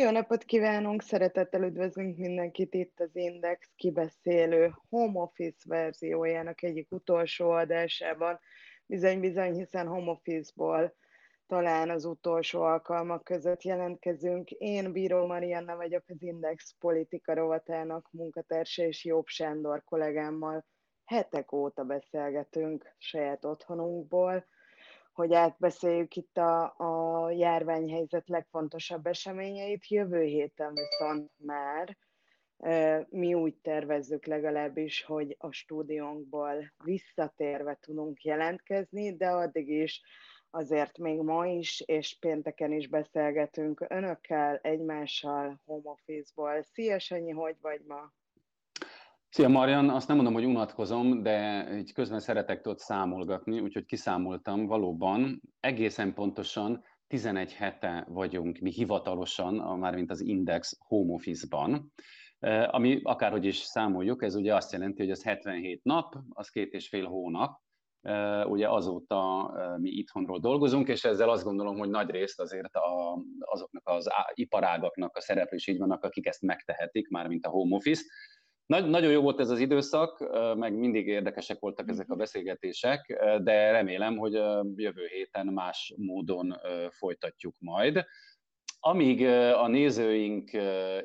Jó napot kívánunk, szeretettel üdvözlünk mindenkit itt az Index kibeszélő home office verziójának egyik utolsó adásában. Bizony-bizony, hiszen home office-ból talán az utolsó alkalmak között jelentkezünk. Én Bíró Marianna vagyok az Index politika rovatának munkatársa és Jobb Sándor kollégámmal. Hetek óta beszélgetünk saját otthonunkból, hogy átbeszéljük itt a, a járványhelyzet legfontosabb eseményeit. Jövő héten viszont már mi úgy tervezzük legalábbis, hogy a stúdiónkból visszatérve tudunk jelentkezni, de addig is azért még ma is, és pénteken is beszélgetünk önökkel, egymással, home office-ból. Szia, Sanyi, hogy vagy ma? Szia Marian, azt nem mondom, hogy unatkozom, de így közben szeretek ott számolgatni, úgyhogy kiszámoltam. Valóban egészen pontosan 11 hete vagyunk mi hivatalosan, mármint az Index home office-ban, ami akárhogy is számoljuk, ez ugye azt jelenti, hogy ez 77 nap, az két és fél hónap, ugye azóta mi itthonról dolgozunk, és ezzel azt gondolom, hogy nagy részt azért a, azoknak az iparágaknak a szereplés így vannak, akik ezt megtehetik, már mint a home office, nagy, nagyon jó volt ez az időszak, meg mindig érdekesek voltak ezek a mhm. beszélgetések, de remélem, hogy jövő héten más módon folytatjuk majd. Amíg a nézőink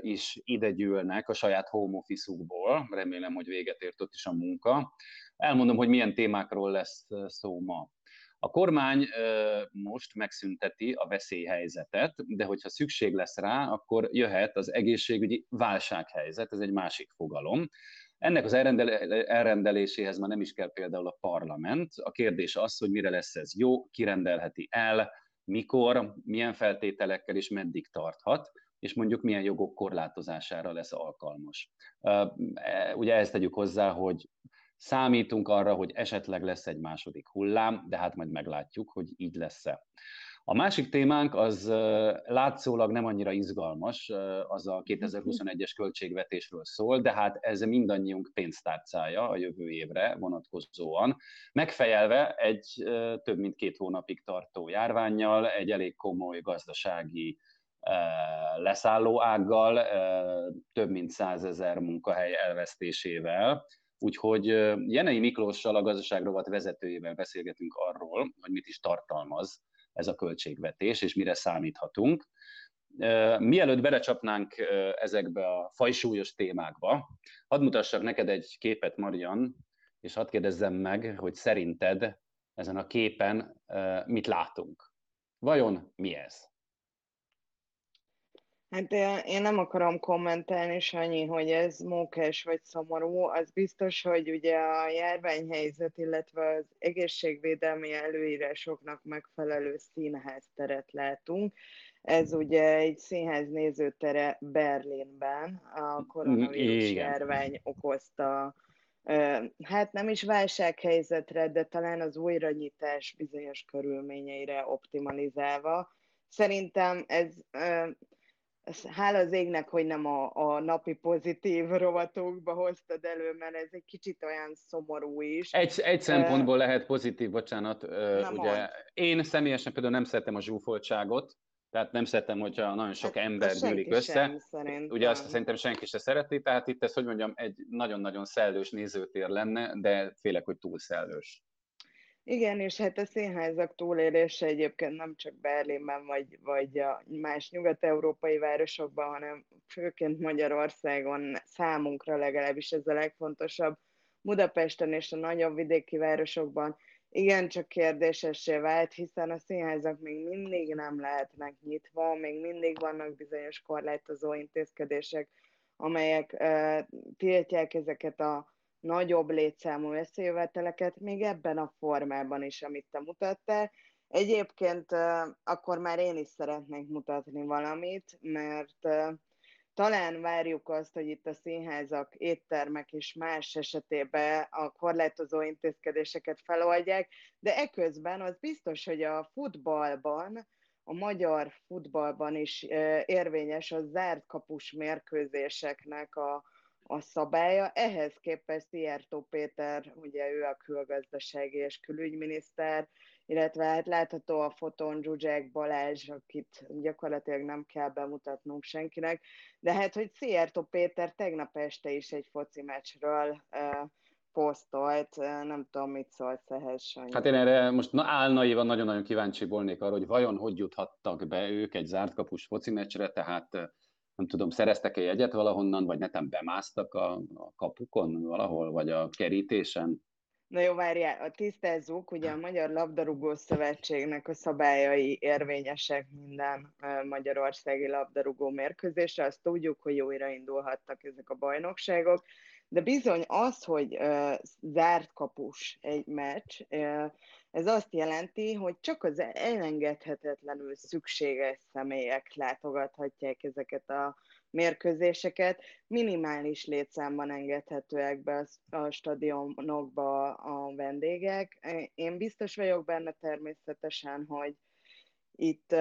is ide gyűlnek a saját home office-ukból, remélem, hogy véget ért ott is a munka, elmondom, hogy milyen témákról lesz szó ma. A kormány most megszünteti a veszélyhelyzetet, de hogyha szükség lesz rá, akkor jöhet az egészségügyi válsághelyzet, ez egy másik fogalom. Ennek az elrendeléséhez már nem is kell például a parlament. A kérdés az, hogy mire lesz ez jó, kirendelheti el, mikor, milyen feltételekkel és meddig tarthat és mondjuk milyen jogok korlátozására lesz alkalmas. E, ugye ezt tegyük hozzá, hogy Számítunk arra, hogy esetleg lesz egy második hullám, de hát majd meglátjuk, hogy így lesz-e. A másik témánk az látszólag nem annyira izgalmas, az a 2021-es költségvetésről szól, de hát ez mindannyiunk pénztárcája a jövő évre vonatkozóan, megfejelve egy több mint két hónapig tartó járványjal, egy elég komoly gazdasági leszálló ággal, több mint százezer munkahely elvesztésével, Úgyhogy Jenei Miklóssal, a gazdaságrovat vezetőjével beszélgetünk arról, hogy mit is tartalmaz ez a költségvetés, és mire számíthatunk. Mielőtt belecsapnánk ezekbe a fajsúlyos témákba, hadd mutassak neked egy képet, Marian, és hadd kérdezzem meg, hogy szerinted ezen a képen mit látunk. Vajon mi ez? Hát én nem akarom kommentelni, Sanyi, hogy ez mókás vagy szomorú. Az biztos, hogy ugye a járványhelyzet, illetve az egészségvédelmi előírásoknak megfelelő színház teret látunk. Ez ugye egy színház nézőtere Berlinben, a koronavírus Igen. járvány okozta hát nem is válsághelyzetre, de talán az újranyitás bizonyos körülményeire optimalizálva. Szerintem ez hála az égnek, hogy nem a, a napi pozitív rovatokba hoztad elő, mert ez egy kicsit olyan szomorú is. Egy, egy szempontból lehet pozitív, bocsánat. Nem ugye, mond. én személyesen például nem szeretem a zsúfoltságot, tehát nem szeretem, hogyha nagyon sok hát, ember gyűlik össze. Sem, Ugye azt szerintem senki se szereti, tehát itt ez, hogy mondjam, egy nagyon-nagyon szellős nézőtér lenne, de félek, hogy túl szellős. Igen, és hát a színházak túlélése egyébként nem csak Berlinben, vagy, vagy a más nyugat-európai városokban, hanem főként Magyarországon számunkra legalábbis ez a legfontosabb. Budapesten és a nagyobb vidéki városokban igen, csak kérdésessé vált, hiszen a színházak még mindig nem lehetnek nyitva, még mindig vannak bizonyos korlátozó intézkedések, amelyek uh, tiltják ezeket a nagyobb létszámú összejöveteleket, még ebben a formában is, amit te mutattál. Egyébként akkor már én is szeretnék mutatni valamit, mert talán várjuk azt, hogy itt a színházak, éttermek és más esetében a korlátozó intézkedéseket feloldják, de eközben az biztos, hogy a futballban, a magyar futballban is érvényes a zárt kapus mérkőzéseknek a, a szabálya. Ehhez képest Szijjártó Péter, ugye ő a külgazdasági és külügyminiszter, illetve hát látható a foton Zsuzsák Balázs, akit gyakorlatilag nem kell bemutatnunk senkinek, de hát, hogy Szijjártó Péter tegnap este is egy foci meccsről uh, posztolt, nem tudom, mit szólsz ehhez, Sanyi. Hát én erre most na, álnaivan nagyon-nagyon kíváncsi volnék arra, hogy vajon hogy juthattak be ők egy zárt kapus foci meccsre, tehát nem tudom, szereztek-e jegyet valahonnan, vagy netem bemásztak a, a kapukon valahol, vagy a kerítésen? Na jó, várjál, tisztázzuk, ugye a Magyar Labdarúgó Szövetségnek a szabályai érvényesek minden magyarországi labdarúgó mérkőzésre, azt tudjuk, hogy újraindulhattak ezek a bajnokságok, de bizony az, hogy uh, zárt kapus egy meccs, uh, ez azt jelenti, hogy csak az elengedhetetlenül szükséges személyek látogathatják ezeket a mérkőzéseket. Minimális létszámban engedhetőek be a stadionokba a vendégek. Én biztos vagyok benne természetesen, hogy itt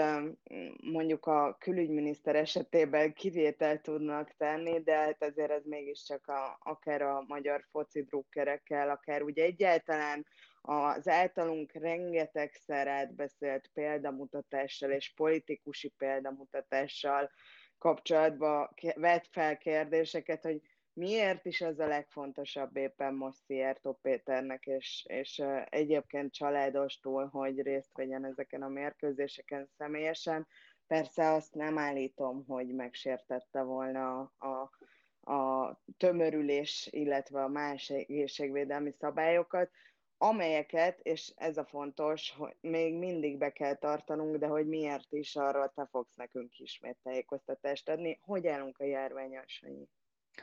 mondjuk a külügyminiszter esetében kivételt tudnak tenni, de hát azért ez mégiscsak a, akár a magyar foci drukkerekkel, akár úgy egyáltalán az általunk rengetegszer átbeszélt példamutatással és politikusi példamutatással kapcsolatban vett fel kérdéseket, hogy miért is ez a legfontosabb éppen most Szijjártó Péternek, és, és egyébként családostól, hogy részt vegyen ezeken a mérkőzéseken személyesen. Persze azt nem állítom, hogy megsértette volna a, a tömörülés, illetve a más egészségvédelmi szabályokat, amelyeket, és ez a fontos, hogy még mindig be kell tartanunk, de hogy miért is, arról te fogsz nekünk ismét tájékoztatást adni. Hogy állunk a járványal, Sanyi?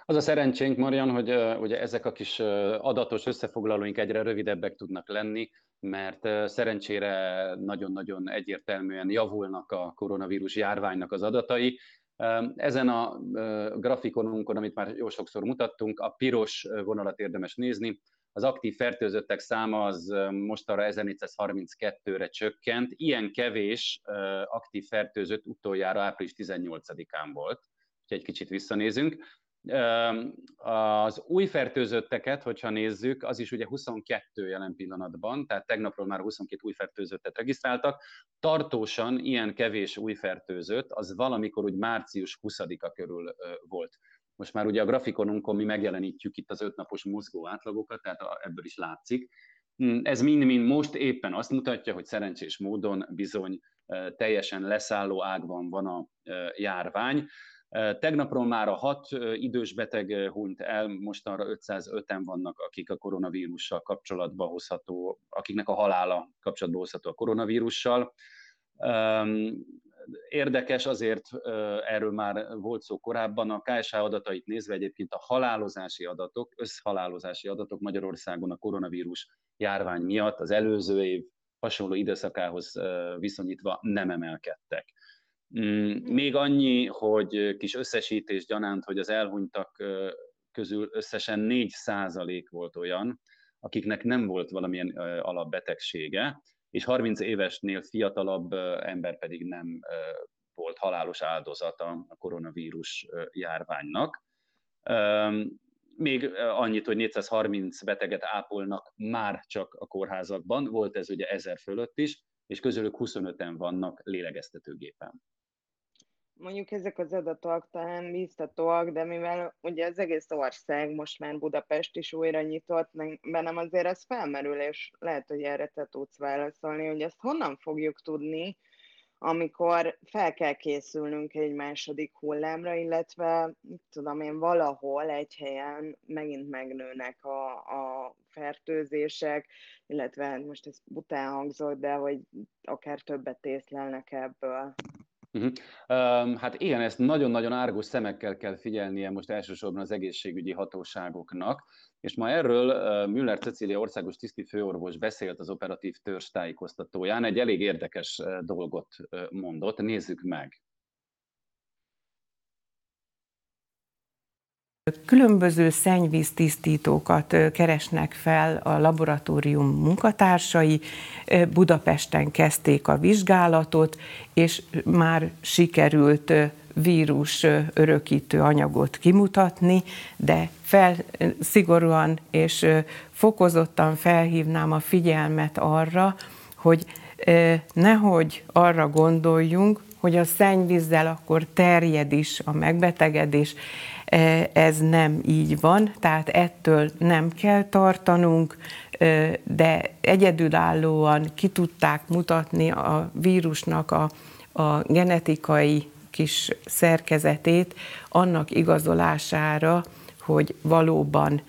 Az a szerencsénk, Marian, hogy uh, ugye ezek a kis uh, adatos összefoglalóink egyre rövidebbek tudnak lenni, mert uh, szerencsére nagyon-nagyon egyértelműen javulnak a koronavírus járványnak az adatai. Ezen a grafikonunkon, amit már jó sokszor mutattunk, a piros vonalat érdemes nézni, az aktív fertőzöttek száma az mostanra 1432-re csökkent. Ilyen kevés aktív fertőzött utoljára április 18-án volt, úgyhogy egy kicsit visszanézünk. Az új fertőzötteket, hogyha nézzük, az is ugye 22 jelen pillanatban, tehát tegnapról már 22 új fertőzöttet regisztráltak. Tartósan ilyen kevés új fertőzött, az valamikor úgy március 20-a körül volt. Most már ugye a grafikonunkon mi megjelenítjük itt az ötnapos mozgó átlagokat, tehát ebből is látszik. Hm, ez mind-mind most éppen azt mutatja, hogy szerencsés módon bizony teljesen leszálló ágban van a járvány. Tegnapról már a hat idős beteg hunyt el, mostanra 505-en vannak, akik a koronavírussal kapcsolatba hozható, akiknek a halála kapcsolatba hozható a koronavírussal. Érdekes azért, erről már volt szó korábban, a KSH adatait nézve egyébként a halálozási adatok, összhalálozási adatok Magyarországon a koronavírus járvány miatt az előző év hasonló időszakához viszonyítva nem emelkedtek. Mm, még annyi, hogy kis összesítés gyanánt, hogy az elhunytak közül összesen 4 százalék volt olyan, akiknek nem volt valamilyen alapbetegsége, és 30 évesnél fiatalabb ember pedig nem volt halálos áldozata a koronavírus járványnak. Még annyit, hogy 430 beteget ápolnak már csak a kórházakban, volt ez ugye ezer fölött is, és közülük 25-en vannak lélegeztetőgépen mondjuk ezek az adatok talán biztatóak, de mivel ugye az egész ország most már Budapest is újra nyitott, bennem azért ez felmerül, és lehet, hogy erre te tudsz válaszolni, hogy ezt honnan fogjuk tudni, amikor fel kell készülnünk egy második hullámra, illetve tudom én, valahol egy helyen megint megnőnek a, a fertőzések, illetve hát most ez bután hangzott, de hogy akár többet észlelnek ebből. Uh-huh. Um, hát igen, ezt nagyon-nagyon árgus szemekkel kell figyelnie most elsősorban az egészségügyi hatóságoknak, és ma erről uh, Müller Cecília országos tiszti főorvos beszélt az operatív törzs tájékoztatóján, egy elég érdekes uh, dolgot uh, mondott, nézzük meg. Különböző szennyvíztisztítókat keresnek fel a laboratórium munkatársai. Budapesten kezdték a vizsgálatot, és már sikerült vírus örökítő anyagot kimutatni, de fel, szigorúan és fokozottan felhívnám a figyelmet arra, hogy nehogy arra gondoljunk, hogy a szennyvízzel akkor terjed is a megbetegedés. Ez nem így van, tehát ettől nem kell tartanunk, de egyedülállóan ki tudták mutatni a vírusnak a, a genetikai kis szerkezetét annak igazolására, hogy valóban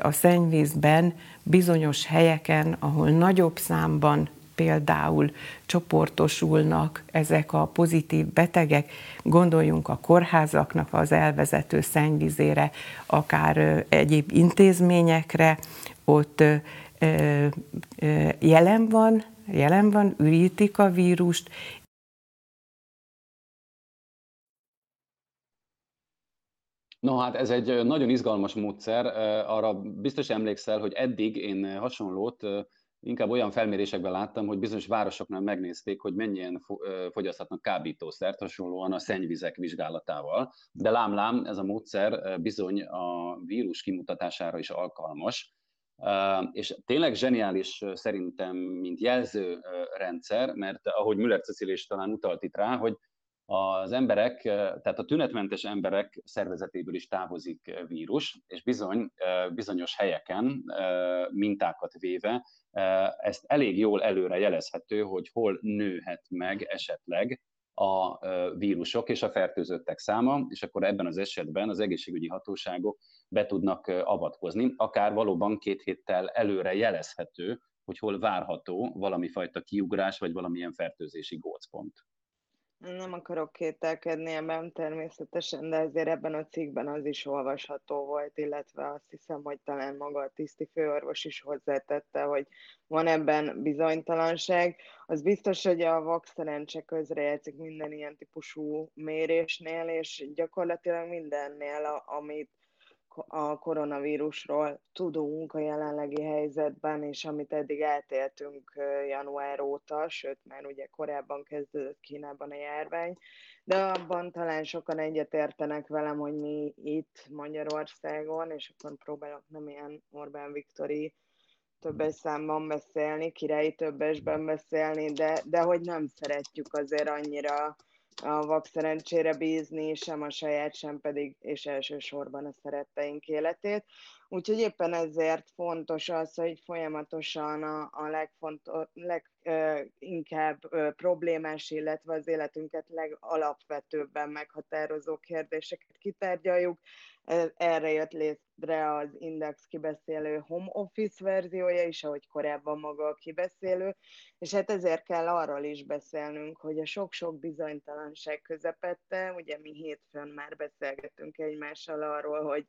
a szennyvízben bizonyos helyeken, ahol nagyobb számban például csoportosulnak ezek a pozitív betegek, gondoljunk a kórházaknak az elvezető szennyvizére, akár egyéb intézményekre, ott jelen van, jelen van, ürítik a vírust, No hát ez egy nagyon izgalmas módszer. Arra biztos emlékszel, hogy eddig én hasonlót inkább olyan felmérésekben láttam, hogy bizonyos városoknál megnézték, hogy mennyien fogyaszthatnak kábítószert, hasonlóan a szennyvizek vizsgálatával. De lám-lám, ez a módszer bizony a vírus kimutatására is alkalmas. És tényleg zseniális szerintem, mint jelzőrendszer, mert ahogy Müller Cecil is talán utalt itt rá, hogy az emberek, tehát a tünetmentes emberek szervezetéből is távozik vírus, és bizony bizonyos helyeken mintákat véve ezt elég jól előre jelezhető, hogy hol nőhet meg esetleg a vírusok és a fertőzöttek száma, és akkor ebben az esetben az egészségügyi hatóságok be tudnak avatkozni, akár valóban két héttel előre jelezhető, hogy hol várható valami fajta kiugrás, vagy valamilyen fertőzési gócpont. Nem akarok kételkedni ebben természetesen, de azért ebben a cikkben az is olvasható volt, illetve azt hiszem, hogy talán maga a tiszti főorvos is hozzátette, hogy van ebben bizonytalanság. Az biztos, hogy a VAX szerencse közrejátszik minden ilyen típusú mérésnél, és gyakorlatilag mindennél, amit a koronavírusról tudunk a jelenlegi helyzetben, és amit eddig eltéltünk január óta, sőt, már ugye korábban kezdődött Kínában a járvány, de abban talán sokan egyetértenek velem, hogy mi itt Magyarországon, és akkor próbálok nem ilyen Orbán Viktori többes számban beszélni, királyi többesben beszélni, de, de hogy nem szeretjük azért annyira a vak szerencsére bízni, sem a saját, sem pedig, és elsősorban a szeretteink életét. Úgyhogy éppen ezért fontos az, hogy folyamatosan a, a legfontos, leginkább problémás, illetve az életünket legalapvetőbben meghatározó kérdéseket kitárgyaljuk. Erre jött létre az Index kibeszélő home office verziója is, ahogy korábban maga a kibeszélő, és hát ezért kell arról is beszélnünk, hogy a sok-sok bizonytalanság közepette, ugye mi hétfőn már beszélgetünk egymással arról, hogy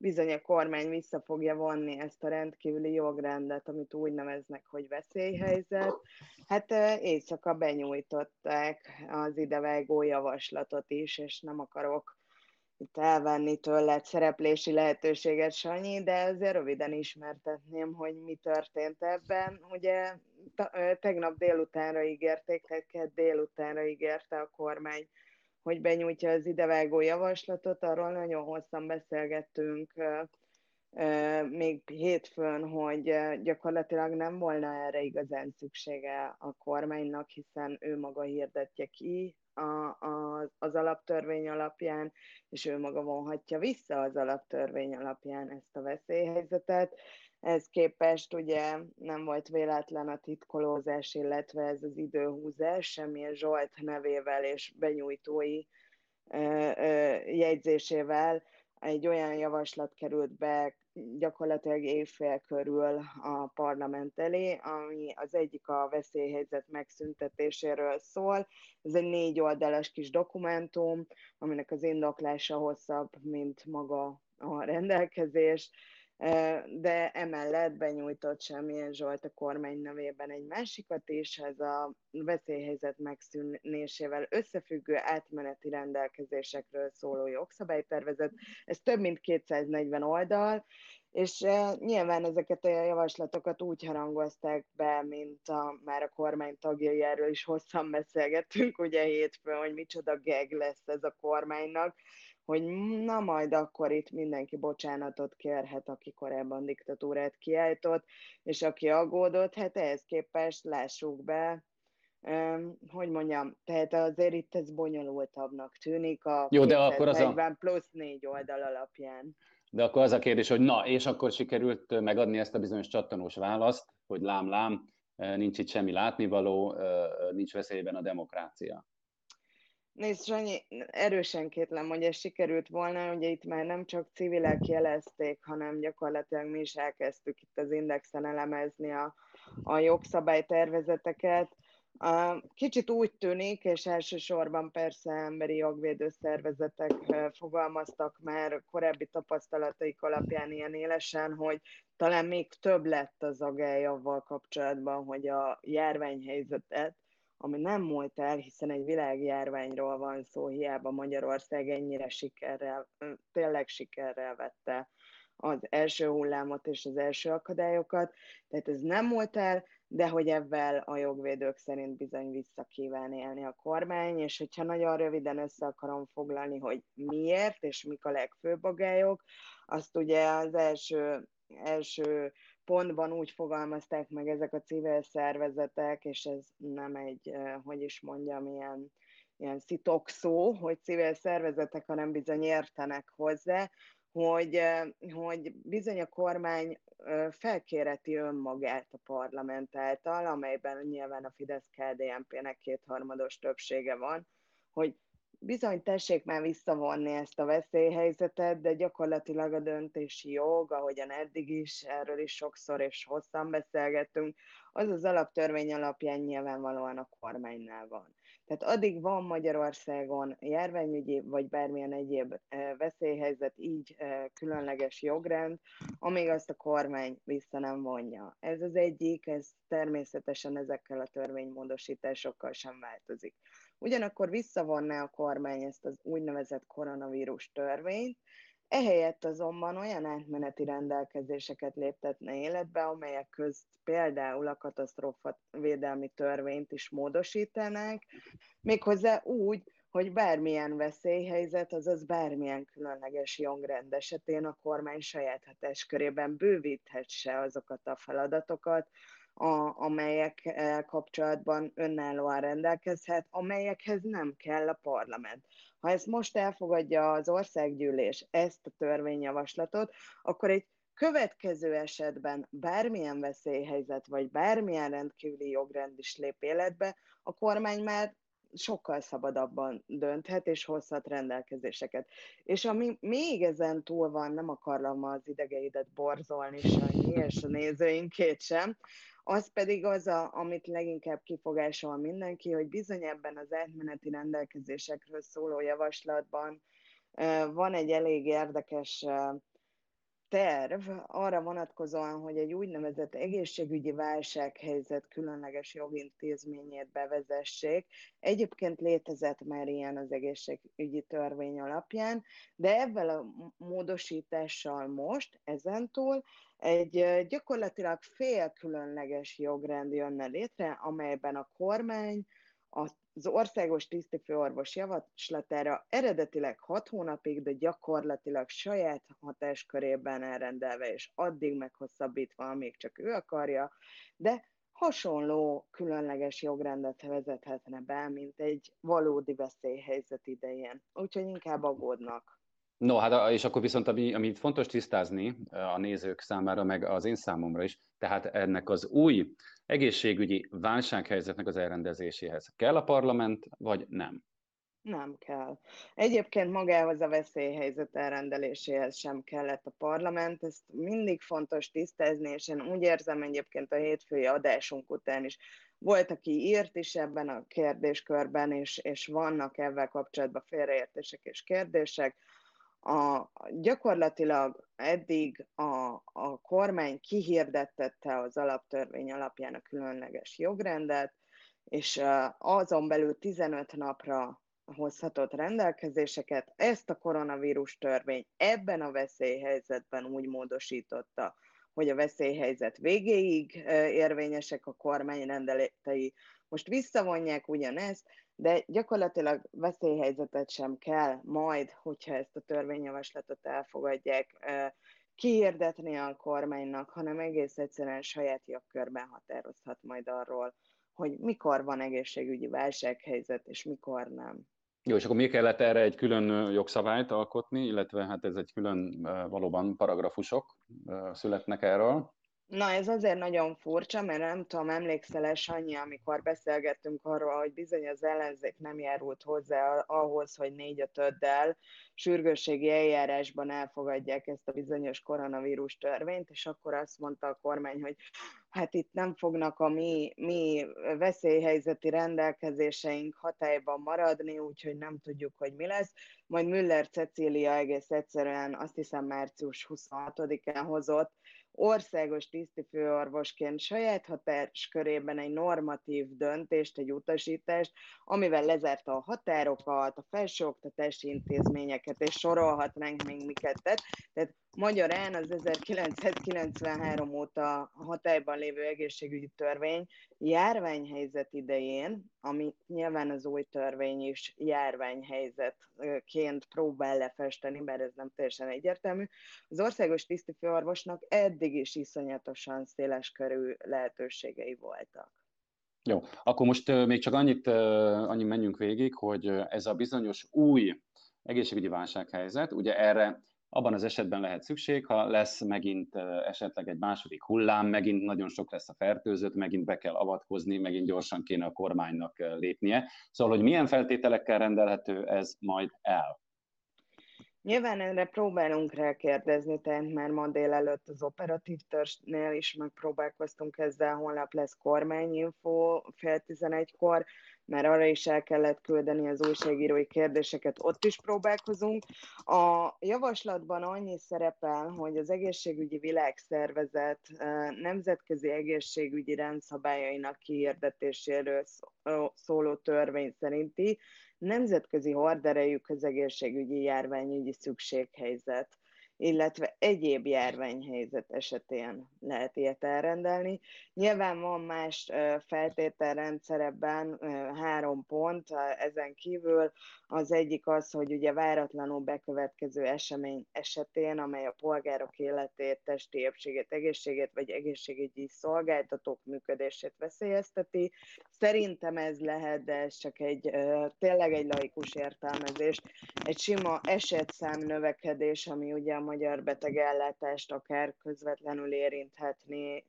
bizony a kormány vissza fogja vonni ezt a rendkívüli jogrendet, amit úgy neveznek, hogy veszélyhelyzet. Hát éjszaka benyújtották az idevágó javaslatot is, és nem akarok itt elvenni tőled szereplési lehetőséget, Sanyi, de azért röviden ismertetném, hogy mi történt ebben. Ugye tegnap délutánra ígérték, tehát délutánra ígérte a kormány hogy benyújtja az idevágó javaslatot, arról nagyon hosszan beszélgettünk még hétfőn, hogy gyakorlatilag nem volna erre igazán szüksége a kormánynak, hiszen ő maga hirdetje ki a, a, az alaptörvény alapján, és ő maga vonhatja vissza az alaptörvény alapján ezt a veszélyhelyzetet. Ez képest ugye nem volt véletlen a titkolózás, illetve ez az időhúzás, semmilyen Zsolt nevével és benyújtói jegyzésével egy olyan javaslat került be gyakorlatilag évfél körül a parlament elé, ami az egyik a veszélyhelyzet megszüntetéséről szól. Ez egy négy oldalas kis dokumentum, aminek az indoklása hosszabb, mint maga a rendelkezés de emellett benyújtott semmilyen Zsolt a kormány nevében egy másikat is, ez a veszélyhelyzet megszűnésével összefüggő átmeneti rendelkezésekről szóló jogszabálytervezet. Ez több mint 240 oldal, és nyilván ezeket a javaslatokat úgy harangozták be, mint a, már a kormány tagjai, erről is hosszan beszélgettünk, ugye hétfőn, hogy micsoda geg lesz ez a kormánynak, hogy na majd akkor itt mindenki bocsánatot kérhet, aki korábban diktatúrát kiállított, és aki aggódott, hát ehhez képest lássuk be, hogy mondjam, tehát azért itt ez bonyolultabbnak tűnik a Jó, de akkor az a... plusz négy oldal alapján. De akkor az a kérdés, hogy na, és akkor sikerült megadni ezt a bizonyos csattanós választ, hogy lám-lám, nincs itt semmi látnivaló, nincs veszélyben a demokrácia. Nézd, Sanyi, erősen kétlem, hogy ez sikerült volna, ugye itt már nem csak civilek jelezték, hanem gyakorlatilag mi is elkezdtük itt az Indexen elemezni a, a jogszabálytervezeteket. Kicsit úgy tűnik, és elsősorban persze emberi jogvédő szervezetek fogalmaztak már korábbi tapasztalataik alapján ilyen élesen, hogy talán még több lett az agályavval kapcsolatban, hogy a járványhelyzetet, ami nem múlt el, hiszen egy világjárványról van szó, hiába Magyarország ennyire sikerrel, tényleg sikerrel vette az első hullámot és az első akadályokat, tehát ez nem múlt el, de hogy ebben a jogvédők szerint bizony vissza kíván élni a kormány, és hogyha nagyon röviden össze akarom foglalni, hogy miért és mik a legfőbb agályok, azt ugye az első, első pontban úgy fogalmazták meg ezek a civil szervezetek, és ez nem egy, hogy is mondjam, ilyen, ilyen szitokszó, hogy civil szervezetek, hanem bizony értenek hozzá, hogy, hogy bizony a kormány felkéreti önmagát a parlament által, amelyben nyilván a Fidesz-KDNP-nek kétharmados többsége van, hogy bizony tessék már visszavonni ezt a veszélyhelyzetet, de gyakorlatilag a döntési jog, ahogyan eddig is, erről is sokszor és hosszan beszélgettünk, az az alaptörvény alapján nyilvánvalóan a kormánynál van. Tehát addig van Magyarországon járványügyi vagy bármilyen egyéb veszélyhelyzet, így különleges jogrend, amíg azt a kormány vissza nem vonja. Ez az egyik, ez természetesen ezekkel a törvénymódosításokkal sem változik. Ugyanakkor visszavonná a kormány ezt az úgynevezett koronavírus törvényt, Ehelyett azonban olyan átmeneti rendelkezéseket léptetne életbe, amelyek közt például a katasztrófa védelmi törvényt is módosítanák, méghozzá úgy, hogy bármilyen veszélyhelyzet, azaz bármilyen különleges jogrend esetén a kormány saját hatáskörében bővíthesse azokat a feladatokat, a, amelyek kapcsolatban önállóan rendelkezhet, amelyekhez nem kell a parlament. Ha ezt most elfogadja az országgyűlés, ezt a törvényjavaslatot, akkor egy következő esetben bármilyen veszélyhelyzet, vagy bármilyen rendkívüli jogrend is lép életbe, a kormány már sokkal szabadabban dönthet és hozhat rendelkezéseket. És ami még ezen túl van, nem akarlam az idegeidet borzolni, Sanyi, és a nézőinkét sem, az pedig az, a, amit leginkább kifogásol mindenki, hogy bizony ebben az átmeneti rendelkezésekről szóló javaslatban van egy elég érdekes terv arra vonatkozóan, hogy egy úgynevezett egészségügyi válsághelyzet különleges jogintézményét bevezessék. Egyébként létezett már ilyen az egészségügyi törvény alapján, de ebben a módosítással most, ezentúl egy gyakorlatilag fél különleges jogrend jönne létre, amelyben a kormány az országos tisztifőorvos javaslatára eredetileg hat hónapig, de gyakorlatilag saját hatáskörében elrendelve, és addig meghosszabbítva, amíg csak ő akarja, de hasonló különleges jogrendet vezethetne be, mint egy valódi veszélyhelyzet idején. Úgyhogy inkább aggódnak. No, hát és akkor viszont, ami, amit fontos tisztázni a nézők számára, meg az én számomra is, tehát ennek az új egészségügyi válsághelyzetnek az elrendezéséhez kell a parlament, vagy nem? Nem kell. Egyébként magához a veszélyhelyzet elrendeléséhez sem kellett a parlament, ezt mindig fontos tisztázni, és én úgy érzem egyébként a hétfői adásunk után is, volt, aki írt is ebben a kérdéskörben, és, és vannak ebben kapcsolatban félreértések és kérdések, a, gyakorlatilag eddig a, a kormány kihirdettette az alaptörvény alapján a különleges jogrendet, és azon belül 15 napra hozhatott rendelkezéseket, ezt a koronavírus törvény ebben a veszélyhelyzetben úgy módosította, hogy a veszélyhelyzet végéig érvényesek a kormány rendeletei. Most visszavonják ugyanezt, de gyakorlatilag veszélyhelyzetet sem kell majd, hogyha ezt a törvényjavaslatot elfogadják, kihirdetni a kormánynak, hanem egész egyszerűen saját jogkörben határozhat majd arról, hogy mikor van egészségügyi válsághelyzet, és mikor nem. Jó, és akkor mi kellett erre egy külön jogszabályt alkotni, illetve hát ez egy külön valóban paragrafusok születnek erről? Na, ez azért nagyon furcsa, mert nem tudom, emlékszel-e Sanyi, amikor beszélgettünk arról, hogy bizony az ellenzék nem járult hozzá ahhoz, hogy négy ötöddel sürgősségi eljárásban elfogadják ezt a bizonyos koronavírus törvényt, és akkor azt mondta a kormány, hogy hát itt nem fognak a mi, mi veszélyhelyzeti rendelkezéseink hatályban maradni, úgyhogy nem tudjuk, hogy mi lesz. Majd Müller Cecília egész egyszerűen azt hiszem március 26-án hozott országos tisztifőorvosként saját hatáskörében egy normatív döntést, egy utasítást, amivel lezárta a határokat, a felsőoktatási intézményeket, és sorolhatnánk még miket tett. Tehát Magyarán az 1993 óta hatályban lévő egészségügyi törvény járványhelyzet idején, ami nyilván az új törvény is járványhelyzetként próbál lefesteni, bár ez nem teljesen egyértelmű, az országos tisztifőorvosnak eddig is iszonyatosan széles körű lehetőségei voltak. Jó, akkor most még csak annyit, annyi menjünk végig, hogy ez a bizonyos új egészségügyi válsághelyzet, ugye erre abban az esetben lehet szükség, ha lesz megint esetleg egy második hullám, megint nagyon sok lesz a fertőzött, megint be kell avatkozni, megint gyorsan kéne a kormánynak lépnie. Szóval, hogy milyen feltételekkel rendelhető ez majd el? Nyilván erre próbálunk rá kérdezni, tehát már ma délelőtt az operatív törzsnél is megpróbálkoztunk ezzel, holnap lesz kormányinfo fél tizenegykor, mert arra is el kellett küldeni az újságírói kérdéseket, ott is próbálkozunk. A javaslatban annyi szerepel, hogy az egészségügyi világszervezet nemzetközi egészségügyi rendszabályainak kihirdetéséről szóló törvény szerinti nemzetközi horderejű közegészségügyi járványügyi szükséghelyzet illetve egyéb járványhelyzet esetén lehet ilyet elrendelni. Nyilván van más feltételrendszerebben három pont, ezen kívül az egyik az, hogy ugye váratlanul bekövetkező esemény esetén, amely a polgárok életét, testi épségét, egészségét vagy egészségügyi szolgáltatók működését veszélyezteti. Szerintem ez lehet, de ez csak egy tényleg egy laikus értelmezés, egy sima esetszám növekedés, ami ugye a magyar betegellátást akár közvetlenül érinthetni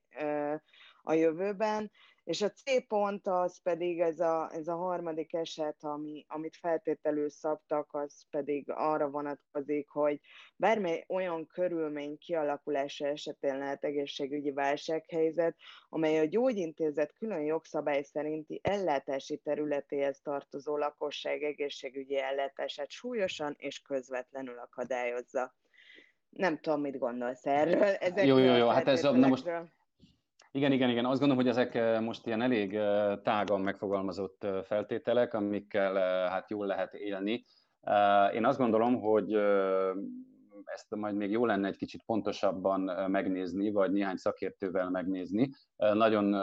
a jövőben, és a C pont az pedig ez a, ez a harmadik eset, ami, amit feltételül szabtak, az pedig arra vonatkozik, hogy bármely olyan körülmény kialakulása esetén lehet egészségügyi válsághelyzet, amely a gyógyintézet külön jogszabály szerinti ellátási területéhez tartozó lakosság egészségügyi ellátását súlyosan és közvetlenül akadályozza. Nem tudom, mit gondolsz erről. Ezek jó, jó, jó, hát ez na most, igen, igen, igen. Azt gondolom, hogy ezek eh, most ilyen elég eh, tágan megfogalmazott eh, feltételek, amikkel hát jól lehet élni. Én azt gondolom, hogy ezt majd még jó lenne egy kicsit pontosabban megnézni, vagy néhány szakértővel megnézni. Nagyon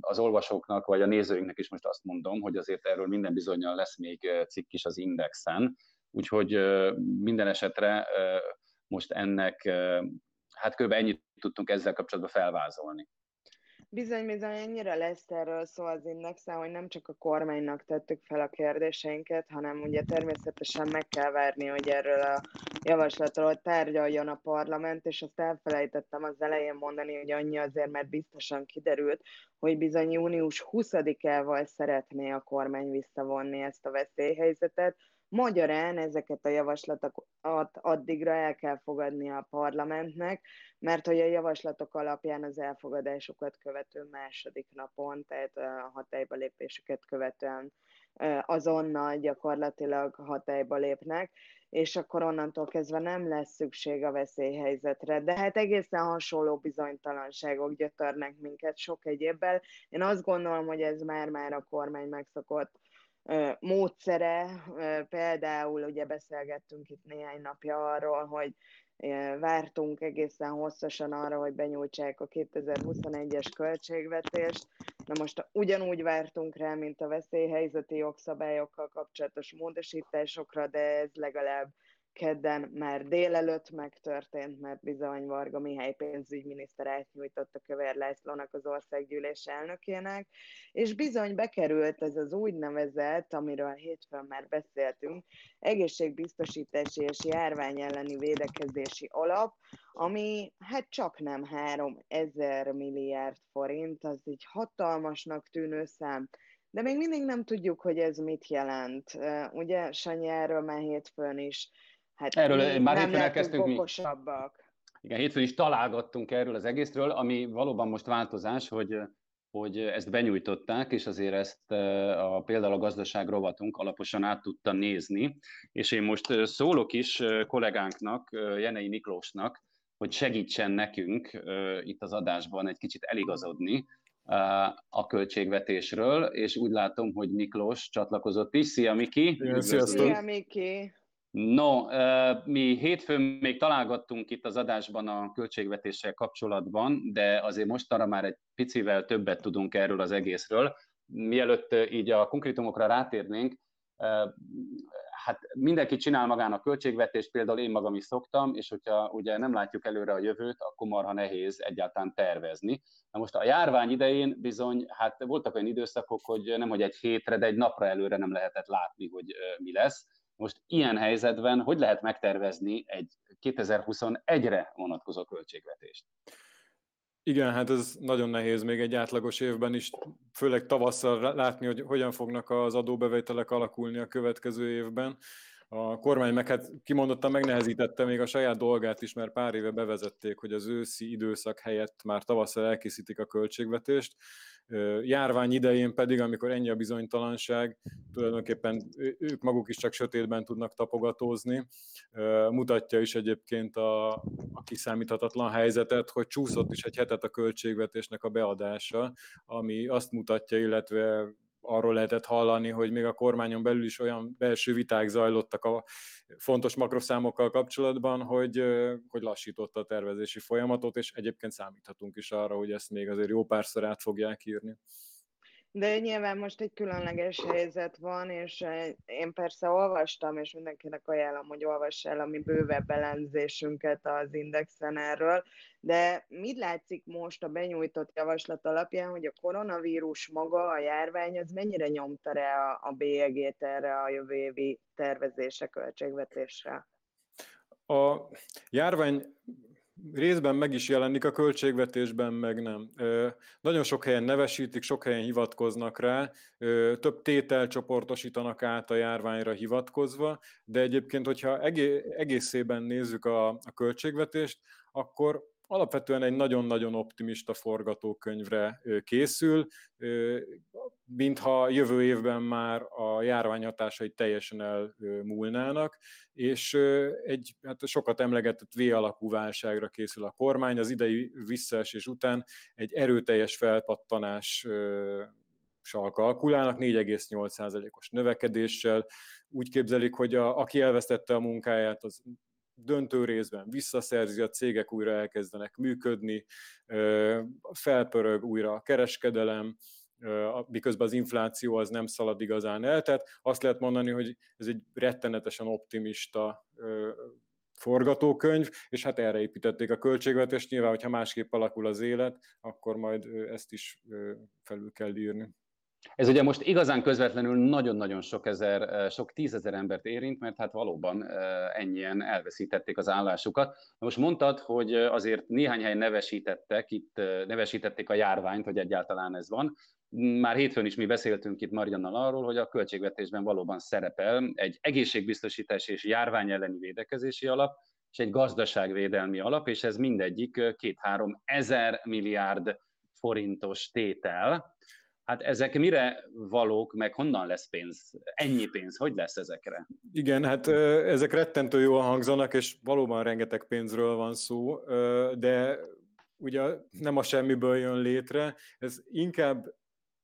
az olvasóknak, vagy a nézőinknek is most azt mondom, hogy azért erről minden bizonyal lesz még cikk is az Indexen, úgyhogy minden esetre most ennek, hát kb. ennyit tudtunk ezzel kapcsolatban felvázolni. Bizony, bizony, ennyire lesz erről szó az indexen, hogy nem csak a kormánynak tettük fel a kérdéseinket, hanem ugye természetesen meg kell várni, hogy erről a javaslatról tárgyaljon a parlament, és azt elfelejtettem az elején mondani, hogy annyi azért, mert biztosan kiderült, hogy bizony június 20-ával szeretné a kormány visszavonni ezt a veszélyhelyzetet, Magyarán ezeket a javaslatokat addigra el kell fogadni a parlamentnek, mert hogy a javaslatok alapján az elfogadásokat követő második napon, tehát a hatályba lépéseket követően azonnal gyakorlatilag hatályba lépnek, és akkor onnantól kezdve nem lesz szükség a veszélyhelyzetre. De hát egészen hasonló bizonytalanságok gyötörnek minket sok egyébbel. Én azt gondolom, hogy ez már-már a kormány megszokott módszere. Például ugye beszélgettünk itt néhány napja arról, hogy vártunk egészen hosszasan arra, hogy benyújtsák a 2021-es költségvetést. Na most ugyanúgy vártunk rá, mint a veszélyhelyzeti jogszabályokkal kapcsolatos módosításokra, de ez legalább kedden már délelőtt megtörtént, mert bizony Varga Mihály pénzügyminiszter átnyújtott a Kövér Lászlónak az országgyűlés elnökének, és bizony bekerült ez az úgynevezett, amiről hétfőn már beszéltünk, egészségbiztosítási és járvány elleni védekezési alap, ami hát csak nem 3000 milliárd forint, az egy hatalmasnak tűnő szám, de még mindig nem tudjuk, hogy ez mit jelent. Ugye Sanyi erről már hétfőn is Hát erről már hétfőn elkezdtünk mi. Igen, hétfőn is találgattunk erről az egészről, ami valóban most változás, hogy, hogy ezt benyújtották, és azért ezt a, például a gazdaság rovatunk alaposan át tudta nézni, és én most szólok is kollégánknak, Jenei Miklósnak, hogy segítsen nekünk itt az adásban egy kicsit eligazodni a költségvetésről, és úgy látom, hogy Miklós csatlakozott is. Szia, Miki! Sziasztok! Szia, Miki! No, mi hétfőn még találgattunk itt az adásban a költségvetéssel kapcsolatban, de azért mostanra már egy picivel többet tudunk erről az egészről. Mielőtt így a konkrétumokra rátérnénk, hát mindenki csinál magának költségvetést, például én magam is szoktam, és hogyha ugye nem látjuk előre a jövőt, akkor marha nehéz egyáltalán tervezni. Na most a járvány idején bizony, hát voltak olyan időszakok, hogy nem hogy egy hétre, de egy napra előre nem lehetett látni, hogy mi lesz most ilyen helyzetben hogy lehet megtervezni egy 2021-re vonatkozó költségvetést? Igen, hát ez nagyon nehéz még egy átlagos évben is, főleg tavasszal látni, hogy hogyan fognak az adóbevételek alakulni a következő évben. A kormány meg hát kimondottan megnehezítette még a saját dolgát is, mert pár éve bevezették, hogy az őszi időszak helyett már tavasszal elkészítik a költségvetést, Járvány idején pedig, amikor ennyi a bizonytalanság, tulajdonképpen ők maguk is csak sötétben tudnak tapogatózni. Mutatja is egyébként a, a kiszámíthatatlan helyzetet, hogy csúszott is egy hetet a költségvetésnek a beadása, ami azt mutatja, illetve arról lehetett hallani, hogy még a kormányon belül is olyan belső viták zajlottak a fontos makroszámokkal kapcsolatban, hogy, hogy lassította a tervezési folyamatot, és egyébként számíthatunk is arra, hogy ezt még azért jó párszor át fogják írni. De nyilván most egy különleges helyzet van, és én persze olvastam, és mindenkinek ajánlom, hogy olvass el a mi bővebb elemzésünket az Indexen erről, de mit látszik most a benyújtott javaslat alapján, hogy a koronavírus maga, a járvány, az mennyire nyomta rá a bélyegét erre a jövő évi tervezésre, költségvetésre? A járvány részben meg is jelenik a költségvetésben, meg nem. Nagyon sok helyen nevesítik, sok helyen hivatkoznak rá, több tétel csoportosítanak át a járványra hivatkozva, de egyébként, hogyha egészében nézzük a, a költségvetést, akkor alapvetően egy nagyon-nagyon optimista forgatókönyvre készül, mintha jövő évben már a járvány hatásai teljesen elmúlnának, és egy hát sokat emlegetett V-alakú válságra készül a kormány, az idei visszaesés után egy erőteljes felpattanás kalkulálnak, 4,8%-os növekedéssel. Úgy képzelik, hogy a, aki elvesztette a munkáját, az döntő részben visszaszerzi, a cégek újra elkezdenek működni, felpörög újra a kereskedelem, miközben az infláció az nem szalad igazán el. Tehát azt lehet mondani, hogy ez egy rettenetesen optimista forgatókönyv, és hát erre építették a költségvetést. Nyilván, hogyha másképp alakul az élet, akkor majd ezt is felül kell írni. Ez ugye most igazán közvetlenül nagyon-nagyon sok ezer, sok tízezer embert érint, mert hát valóban ennyien elveszítették az állásukat. Most mondtad, hogy azért néhány helyen nevesítettek, itt nevesítették a járványt, hogy egyáltalán ez van. Már hétfőn is mi beszéltünk itt Mariannal arról, hogy a költségvetésben valóban szerepel egy egészségbiztosítási és járvány elleni védekezési alap, és egy gazdaságvédelmi alap, és ez mindegyik két-három ezer milliárd forintos tétel Hát ezek mire valók, meg honnan lesz pénz? Ennyi pénz, hogy lesz ezekre? Igen, hát ezek rettentő jól hangzanak, és valóban rengeteg pénzről van szó, de ugye nem a semmiből jön létre, ez inkább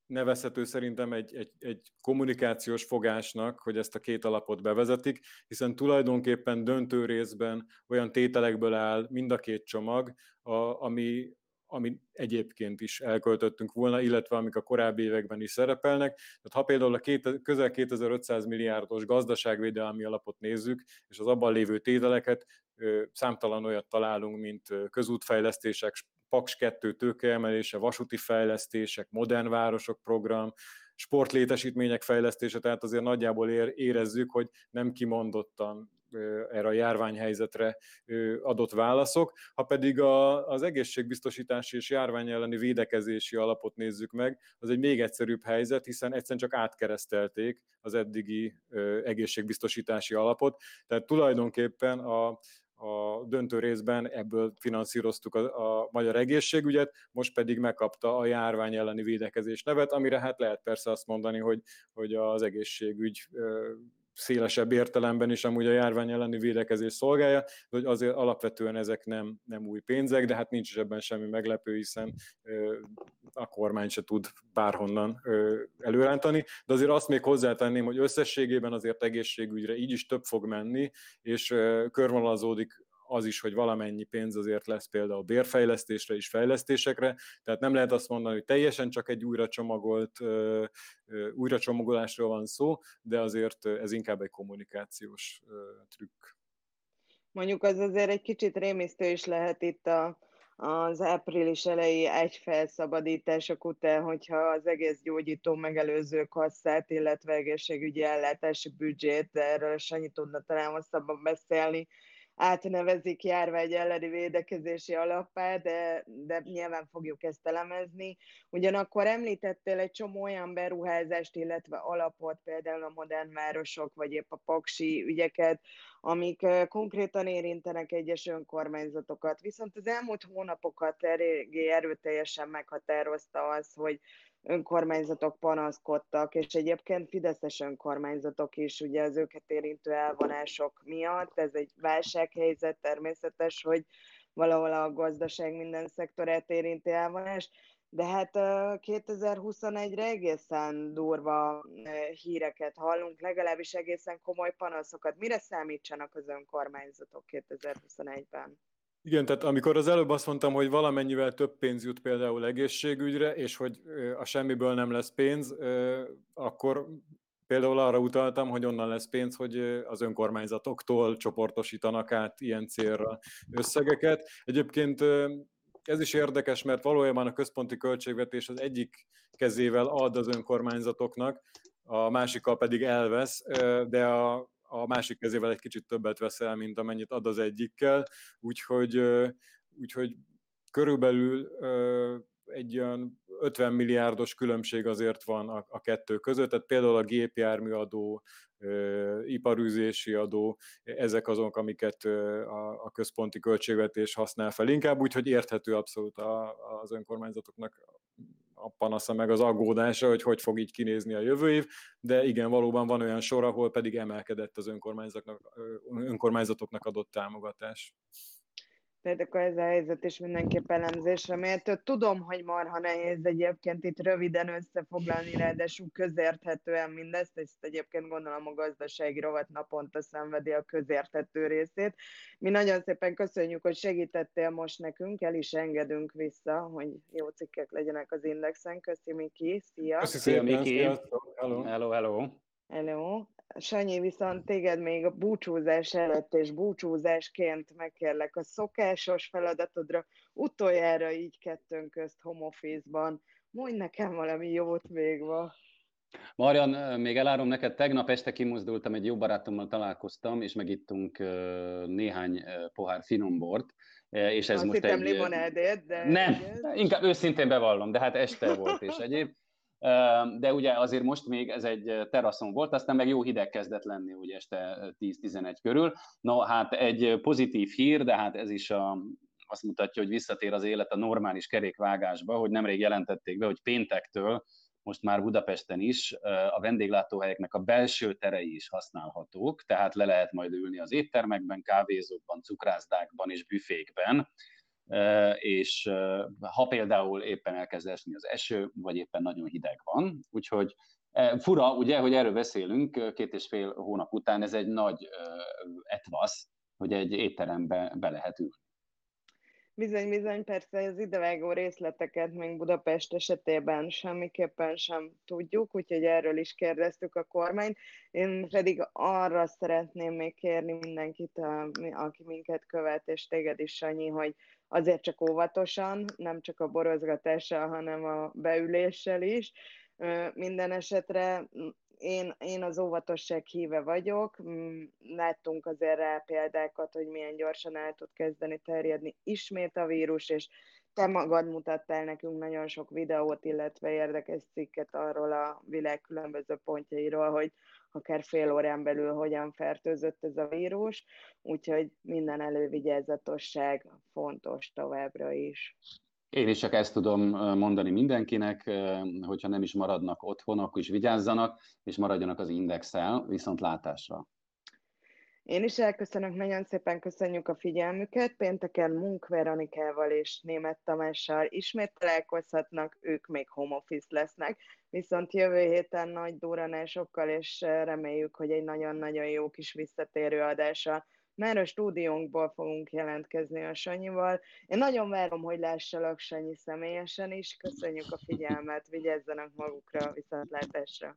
nevezhető szerintem egy, egy, egy kommunikációs fogásnak, hogy ezt a két alapot bevezetik, hiszen tulajdonképpen döntő részben olyan tételekből áll mind a két csomag, a, ami, ami egyébként is elköltöttünk volna, illetve amik a korábbi években is szerepelnek. Tehát ha például a két, közel 2500 milliárdos gazdaságvédelmi alapot nézzük, és az abban lévő tételeket, számtalan olyat találunk, mint közútfejlesztések, Paks 2 tőkeemelése, vasúti fejlesztések, modern városok program, sportlétesítmények fejlesztése, tehát azért nagyjából érezzük, hogy nem kimondottan erre a járványhelyzetre adott válaszok. Ha pedig a, az egészségbiztosítási és járvány elleni védekezési alapot nézzük meg, az egy még egyszerűbb helyzet, hiszen egyszerűen csak átkeresztelték az eddigi egészségbiztosítási alapot. Tehát tulajdonképpen a, a döntő részben ebből finanszíroztuk a, a magyar egészségügyet, most pedig megkapta a járvány elleni védekezés nevet, amire hát lehet persze azt mondani, hogy, hogy az egészségügy szélesebb értelemben is amúgy a járvány elleni védekezés szolgálja, de hogy azért alapvetően ezek nem, nem új pénzek, de hát nincs is ebben semmi meglepő, hiszen ö, a kormány se tud bárhonnan ö, előrántani, de azért azt még hozzátenném, hogy összességében azért egészségügyre így is több fog menni, és ö, körvonalazódik az is, hogy valamennyi pénz azért lesz például bérfejlesztésre és fejlesztésekre, tehát nem lehet azt mondani, hogy teljesen csak egy újra csomagolt, újra csomagolásról van szó, de azért ez inkább egy kommunikációs trükk. Mondjuk az azért egy kicsit rémisztő is lehet itt a, az április elejé egy felszabadítások után, hogyha az egész gyógyító megelőző kasszát, illetve egészségügyi ellátási büdzsét, erről Sanyi tudna talán hosszabban beszélni, átnevezik járvány elleni védekezési alappá, de, de nyilván fogjuk ezt elemezni. Ugyanakkor említettél egy csomó olyan beruházást, illetve alapot, például a modern városok, vagy épp a paksi ügyeket, amik konkrétan érintenek egyes önkormányzatokat. Viszont az elmúlt hónapokat eléggé erőteljesen meghatározta az, hogy önkormányzatok panaszkodtak, és egyébként fideszes önkormányzatok is, ugye az őket érintő elvonások miatt, ez egy válsághelyzet, természetes, hogy valahol a gazdaság minden szektorát érinti elvonás, de hát 2021-re egészen durva híreket hallunk, legalábbis egészen komoly panaszokat. Mire számítsanak az önkormányzatok 2021-ben? Igen, tehát amikor az előbb azt mondtam, hogy valamennyivel több pénz jut például egészségügyre, és hogy a semmiből nem lesz pénz, akkor például arra utaltam, hogy onnan lesz pénz, hogy az önkormányzatoktól csoportosítanak át ilyen célra összegeket. Egyébként ez is érdekes, mert valójában a központi költségvetés az egyik kezével ad az önkormányzatoknak, a másikkal pedig elvesz, de a a másik kezével egy kicsit többet veszel, mint amennyit ad az egyikkel, úgyhogy, úgyhogy körülbelül egy olyan 50 milliárdos különbség azért van a, a kettő között, tehát például a gépjárműadó, iparűzési adó, ezek azok, amiket a, a központi költségvetés használ fel. Inkább, úgyhogy érthető abszolút a, az önkormányzatoknak a panasza meg az aggódása, hogy hogy fog így kinézni a jövő év, de igen, valóban van olyan sor, ahol pedig emelkedett az önkormányzatoknak, önkormányzatoknak adott támogatás. Tehát akkor ez a helyzet is mindenképp elemzésre méltó. Tudom, hogy marha nehéz egyébként itt röviden összefoglalni, ráadásul közérthetően mindezt, ezt egyébként gondolom a gazdasági rovat naponta szenvedi a közérthető részét. Mi nagyon szépen köszönjük, hogy segítettél most nekünk, el is engedünk vissza, hogy jó cikkek legyenek az Indexen. Köszi Miki, szia! Köszi szia Miki! Hello, hello! hello. Sanyi, viszont téged még a búcsúzás előtt és búcsúzásként megkérlek a szokásos feladatodra, utoljára így kettőnk közt home office-ban. Mondj nekem valami jót még van. Marian, még elárom neked, tegnap este kimozdultam, egy jó barátommal találkoztam, és megittunk néhány pohár finombort, és ez Azt most hittem egy... limonádét, de... Nem, inkább őszintén bevallom, de hát este volt, és egyéb de ugye azért most még ez egy teraszon volt, aztán meg jó hideg kezdett lenni ugye este 10-11 körül. No, hát egy pozitív hír, de hát ez is a, azt mutatja, hogy visszatér az élet a normális kerékvágásba, hogy nemrég jelentették be, hogy péntektől most már Budapesten is a vendéglátóhelyeknek a belső terei is használhatók, tehát le lehet majd ülni az éttermekben, kávézókban, cukrászdákban és büfékben, és ha például éppen elkezd esni az eső, vagy éppen nagyon hideg van, úgyhogy fura, ugye, hogy erről beszélünk két és fél hónap után, ez egy nagy etvasz, hogy egy étterembe be lehet ülni. Bizony, bizony, persze az idevágó részleteket még Budapest esetében semmiképpen sem tudjuk, úgyhogy erről is kérdeztük a kormányt. Én pedig arra szeretném még kérni mindenkit, aki minket követ, és téged is, Sanyi, hogy azért csak óvatosan, nem csak a borozgatással, hanem a beüléssel is. Minden esetre én, én az óvatosság híve vagyok, mm, láttunk azért rá példákat, hogy milyen gyorsan el tud kezdeni terjedni ismét a vírus, és te magad mutattál nekünk nagyon sok videót, illetve érdekes cikket arról a világ különböző pontjairól, hogy akár fél órán belül hogyan fertőzött ez a vírus, úgyhogy minden elővigyázatosság fontos továbbra is. Én is csak ezt tudom mondani mindenkinek, hogyha nem is maradnak otthon, akkor is vigyázzanak, és maradjanak az indexel, viszont látásra. Én is elköszönök, nagyon szépen köszönjük a figyelmüket. Pénteken Munk Veronikával és Német Tamással ismét találkozhatnak, ők még home office lesznek, viszont jövő héten nagy duranásokkal, és reméljük, hogy egy nagyon-nagyon jó kis visszatérő adással már a stúdiónkból fogunk jelentkezni a Sanyival. Én nagyon várom, hogy lássalak Sanyi személyesen is. Köszönjük a figyelmet, vigyázzanak magukra, viszontlátásra!